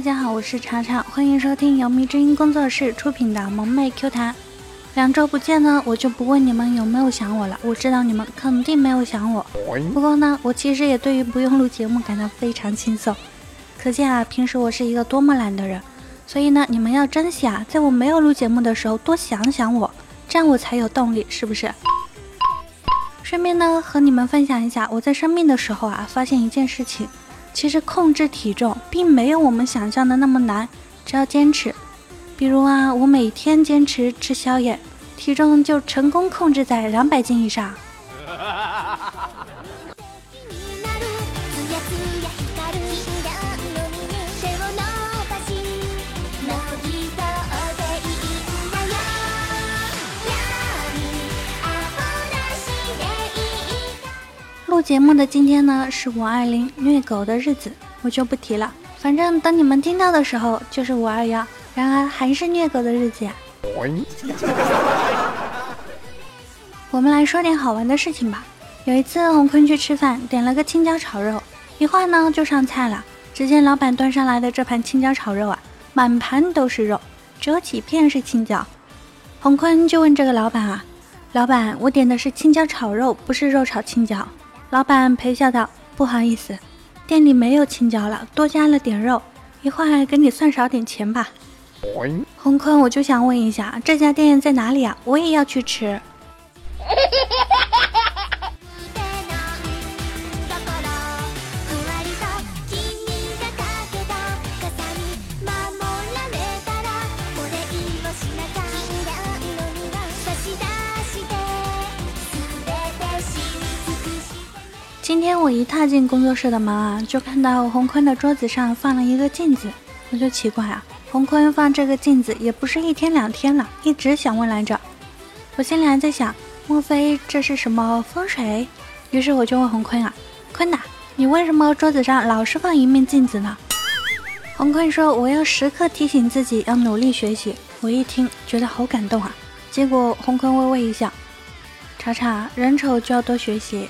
大家好，我是茶茶，欢迎收听由迷之音工作室出品的萌妹 Q 弹。两周不见呢，我就不问你们有没有想我了，我知道你们肯定没有想我。不过呢，我其实也对于不用录节目感到非常轻松，可见啊，平时我是一个多么懒的人。所以呢，你们要珍惜啊，在我没有录节目的时候多想想我，这样我才有动力，是不是？顺便呢，和你们分享一下，我在生病的时候啊，发现一件事情。其实控制体重并没有我们想象的那么难，只要坚持。比如啊，我每天坚持吃宵夜，体重就成功控制在两百斤以上。节目的今天呢，是五二零虐狗的日子，我就不提了。反正等你们听到的时候，就是五二幺，然而还是虐狗的日子呀。我们来说点好玩的事情吧。有一次，洪坤去吃饭，点了个青椒炒肉，一会儿呢就上菜了。只见老板端上来的这盘青椒炒肉啊，满盘都是肉，只有几片是青椒。洪坤就问这个老板啊：“老板，我点的是青椒炒肉，不是肉炒青椒。”老板陪笑道：“不好意思，店里没有青椒了，多加了点肉，一会儿给你算少点钱吧。”红坤，我就想问一下，这家店在哪里啊？我也要去吃。天我一踏进工作室的门啊，就看到洪坤的桌子上放了一个镜子，我就奇怪啊，洪坤放这个镜子也不是一天两天了，一直想问来着。我心里还在想，莫非这是什么风水？于是我就问洪坤啊，坤呐，你为什么桌子上老是放一面镜子呢？洪坤说，我要时刻提醒自己要努力学习。我一听觉得好感动啊。结果洪坤微微一笑，查查，人丑就要多学习。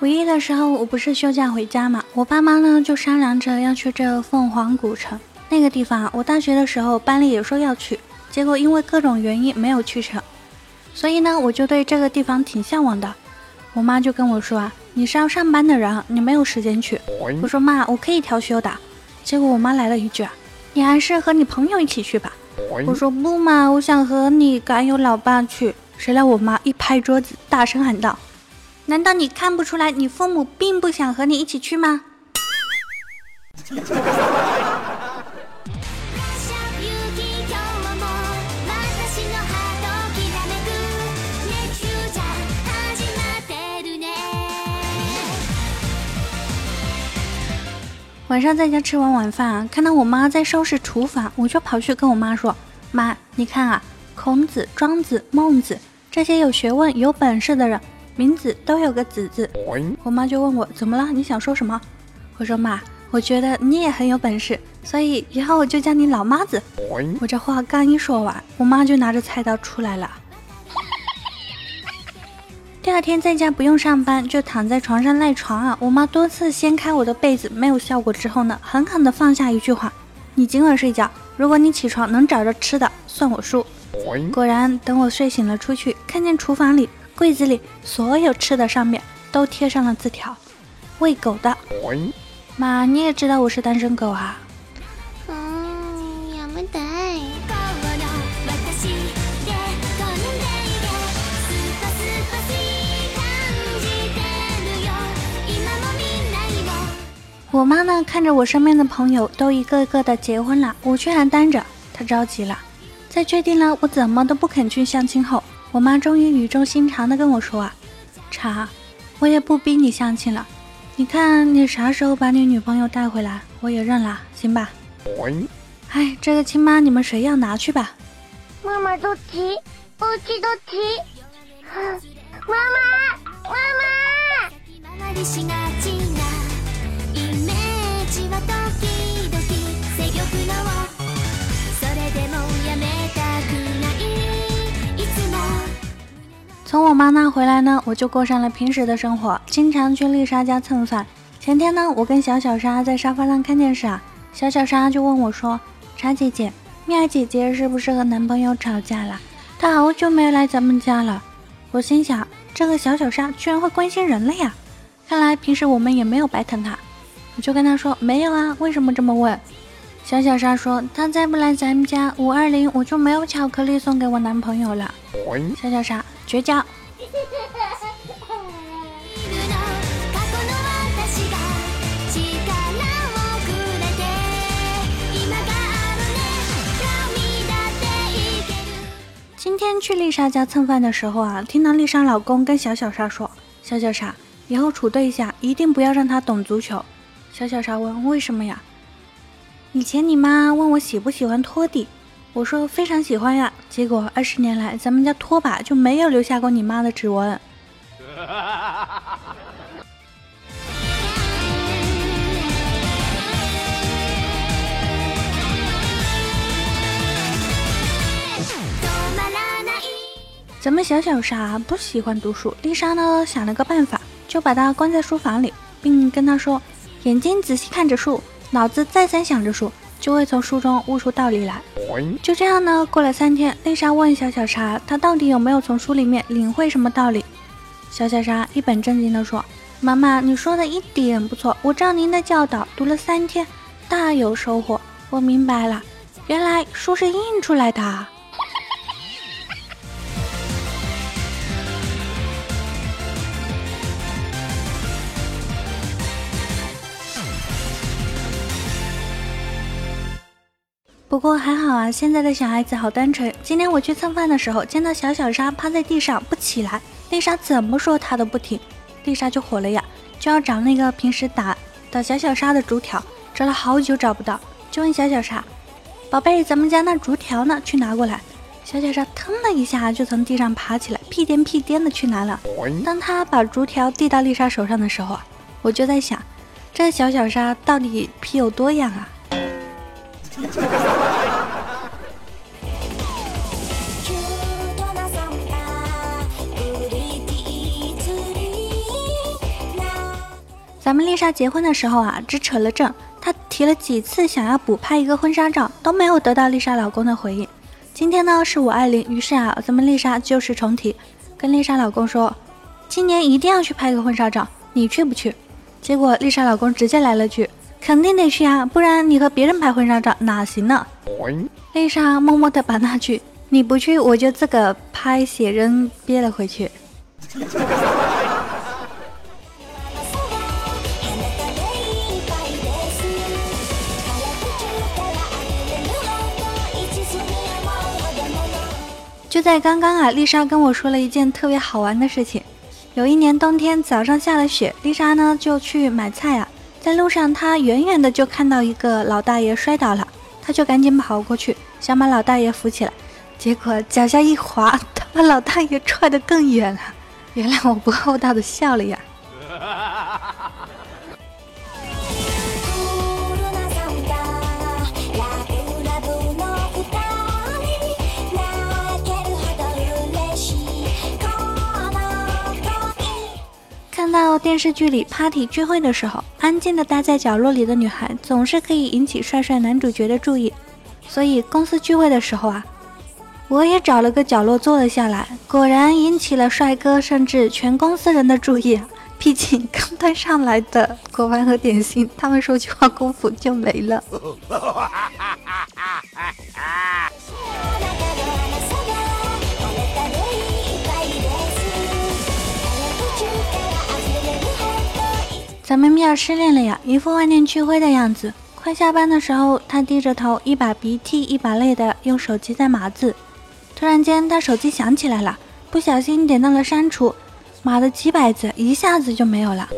五一的时候，我不是休假回家嘛，我爸妈呢就商量着要去这凤凰古城那个地方。我大学的时候班里也说要去。结果因为各种原因没有去成，所以呢，我就对这个地方挺向往的。我妈就跟我说啊，你是要上班的人，你没有时间去。我说妈，我可以调休的。结果我妈来了一句啊，你还是和你朋友一起去吧。我说不嘛，我想和你敢有老爸去。谁料我妈一拍桌子，大声喊道：“难道你看不出来，你父母并不想和你一起去吗？”晚上在家吃完晚饭，看到我妈在收拾厨房，我就跑去跟我妈说：“妈，你看啊，孔子、庄子、孟子这些有学问、有本事的人，名字都有个子字。”我妈就问我：“怎么了？你想说什么？”我说：“妈，我觉得你也很有本事，所以以后我就叫你老妈子。”我这话刚一说完，我妈就拿着菜刀出来了。第二天在家不用上班，就躺在床上赖床啊！我妈多次掀开我的被子，没有效果之后呢，狠狠地放下一句话：“你今晚睡觉，如果你起床能找着吃的，算我输。”果然，等我睡醒了出去，看见厨房里、柜子里所有吃的上面都贴上了字条：“喂狗的。”妈，你也知道我是单身狗啊。我妈呢，看着我身边的朋友都一个个的结婚了，我却还单着，她着急了。在确定了我怎么都不肯去相亲后，我妈终于语重心长的跟我说啊：“茶，我也不逼你相亲了，你看你啥时候把你女朋友带回来，我也认了，行吧？”哎，这个亲妈你们谁要拿去吧？妈妈都急，我急都急。妈妈，妈妈。从我妈那回来呢，我就过上了平时的生活，经常去丽莎家蹭饭。前天呢，我跟小小莎在沙发上看电视啊，小小莎就问我说：“莎姐姐，蜜儿姐姐是不是和男朋友吵架了？她好久没来咱们家了。”我心想，这个小小莎居然会关心人了呀！看来平时我们也没有白疼她。我就跟他说：“没有啊，为什么这么问？”小小莎说：“他再不来咱们家，五二零我就没有巧克力送给我男朋友了。”小小莎。绝交。今天去丽莎家蹭饭的时候啊，听到丽莎老公跟小小莎说：“小小莎，以后处对象一定不要让他懂足球。”小小莎问：“为什么呀？”以前你妈问我喜不喜欢拖地。我说非常喜欢呀，结果二十年来咱们家拖把就没有留下过你妈的指纹。咱们小小莎不喜欢读书，丽莎呢想了个办法，就把她关在书房里，并跟她说：眼睛仔细看着树，脑子再三想着树。就会从书中悟出道理来。就这样呢，过了三天，丽莎问小小莎，她到底有没有从书里面领会什么道理？小小莎一本正经地说：“妈妈，你说的一点不错，我照您的教导读了三天，大有收获。我明白了，原来书是印出来的。”不过还好啊，现在的小孩子好单纯。今天我去蹭饭的时候，见到小小莎趴在地上不起来，丽莎怎么说她都不听，丽莎就火了呀，就要找那个平时打打小小莎的竹条，找了好久找不到，就问小小莎：“宝贝，咱们家那竹条呢？去拿过来。”小小莎腾的一下就从地上爬起来，屁颠屁颠的去拿了。当他把竹条递到丽莎手上的时候啊，我就在想，这小小莎到底皮有多痒啊？咱们丽莎结婚的时候啊，只扯了证。她提了几次想要补拍一个婚纱照，都没有得到丽莎老公的回应。今天呢是五二零，于是啊，咱们丽莎旧事重提，跟丽莎老公说，今年一定要去拍个婚纱照，你去不去？结果丽莎老公直接来了句。肯定得去啊，不然你和别人拍婚纱照哪行呢？丽莎默默地把那句“你不去，我就自个拍写真”憋了回去。就在刚刚啊，丽莎跟我说了一件特别好玩的事情。有一年冬天早上下了雪，丽莎呢就去买菜啊。在路上，她远远的就看到一个老大爷摔倒了，她就赶紧跑过去，想把老大爷扶起来，结果脚下一滑，他把老大爷踹得更远了。原谅我不厚道的笑了呀。电视剧里 party 聚会的时候，安静的待在角落里的女孩总是可以引起帅帅男主角的注意，所以公司聚会的时候啊，我也找了个角落坐了下来，果然引起了帅哥甚至全公司人的注意。毕竟刚端上来的果盘和点心，他们说句话功夫就没了。咱们米尔失恋了呀，一副万念俱灰的样子。快下班的时候，他低着头，一把鼻涕一把泪的用手机在码字。突然间，他手机响起来了，不小心点到了删除，码的几百字一下子就没有了。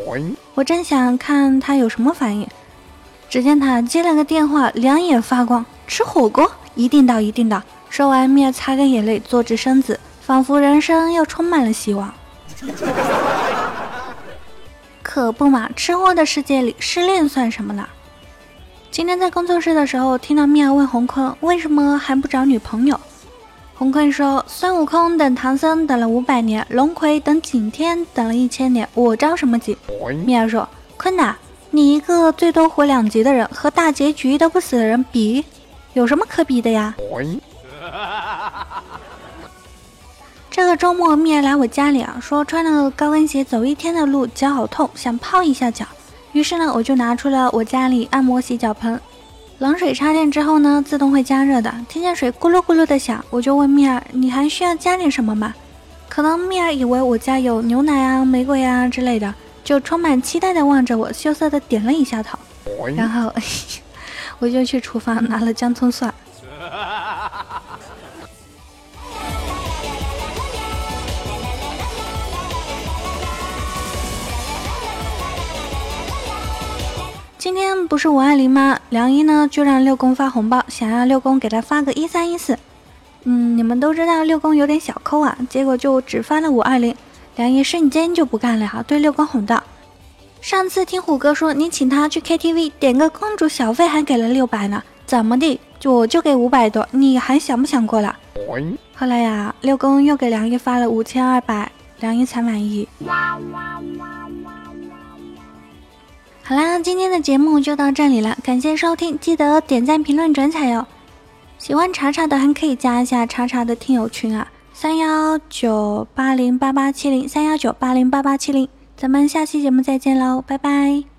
我正想看他有什么反应，只见他接了个电话，两眼发光：“吃火锅，一定到，一定到。”说完，米尔擦干眼泪，坐直身子，仿佛人生又充满了希望。可不嘛，吃货的世界里，失恋算什么呢？今天在工作室的时候，听到米娅问洪坤为什么还不找女朋友。洪坤说：“孙悟空等唐僧等了五百年，龙葵等景天等了一千年，我着什么急？”米娅说：“坤呐，你一个最多活两集的人，和大结局都不死的人比，有什么可比的呀？”这个周末，蜜儿来我家里啊，说穿了高跟鞋走一天的路，脚好痛，想泡一下脚。于是呢，我就拿出了我家里按摩洗脚盆。冷水插电之后呢，自动会加热的。听见水咕噜咕噜的响，我就问蜜儿：“你还需要加点什么吗？”可能蜜儿以为我家有牛奶啊、玫瑰啊之类的，就充满期待的望着我，羞涩的点了一下头。然后 我就去厨房拿了姜葱蒜。今天不是五二零吗？梁一呢就让六公发红包，想让六公给他发个一三一四。嗯，你们都知道六公有点小抠啊，结果就只发了五二零。梁一瞬间就不干了，对六公吼道：“上次听虎哥说你请他去 KTV 点个公主小费还给了六百呢，怎么的？就我就给五百多，你还想不想过了？”后来呀，六公又给梁一发了五千二百，梁一才满意。好啦，今天的节目就到这里了，感谢收听，记得点赞、评论、转采哟。喜欢查查的还可以加一下查查的听友群啊，三幺九八零八八七零，三幺九八零八八七零。咱们下期节目再见喽，拜拜。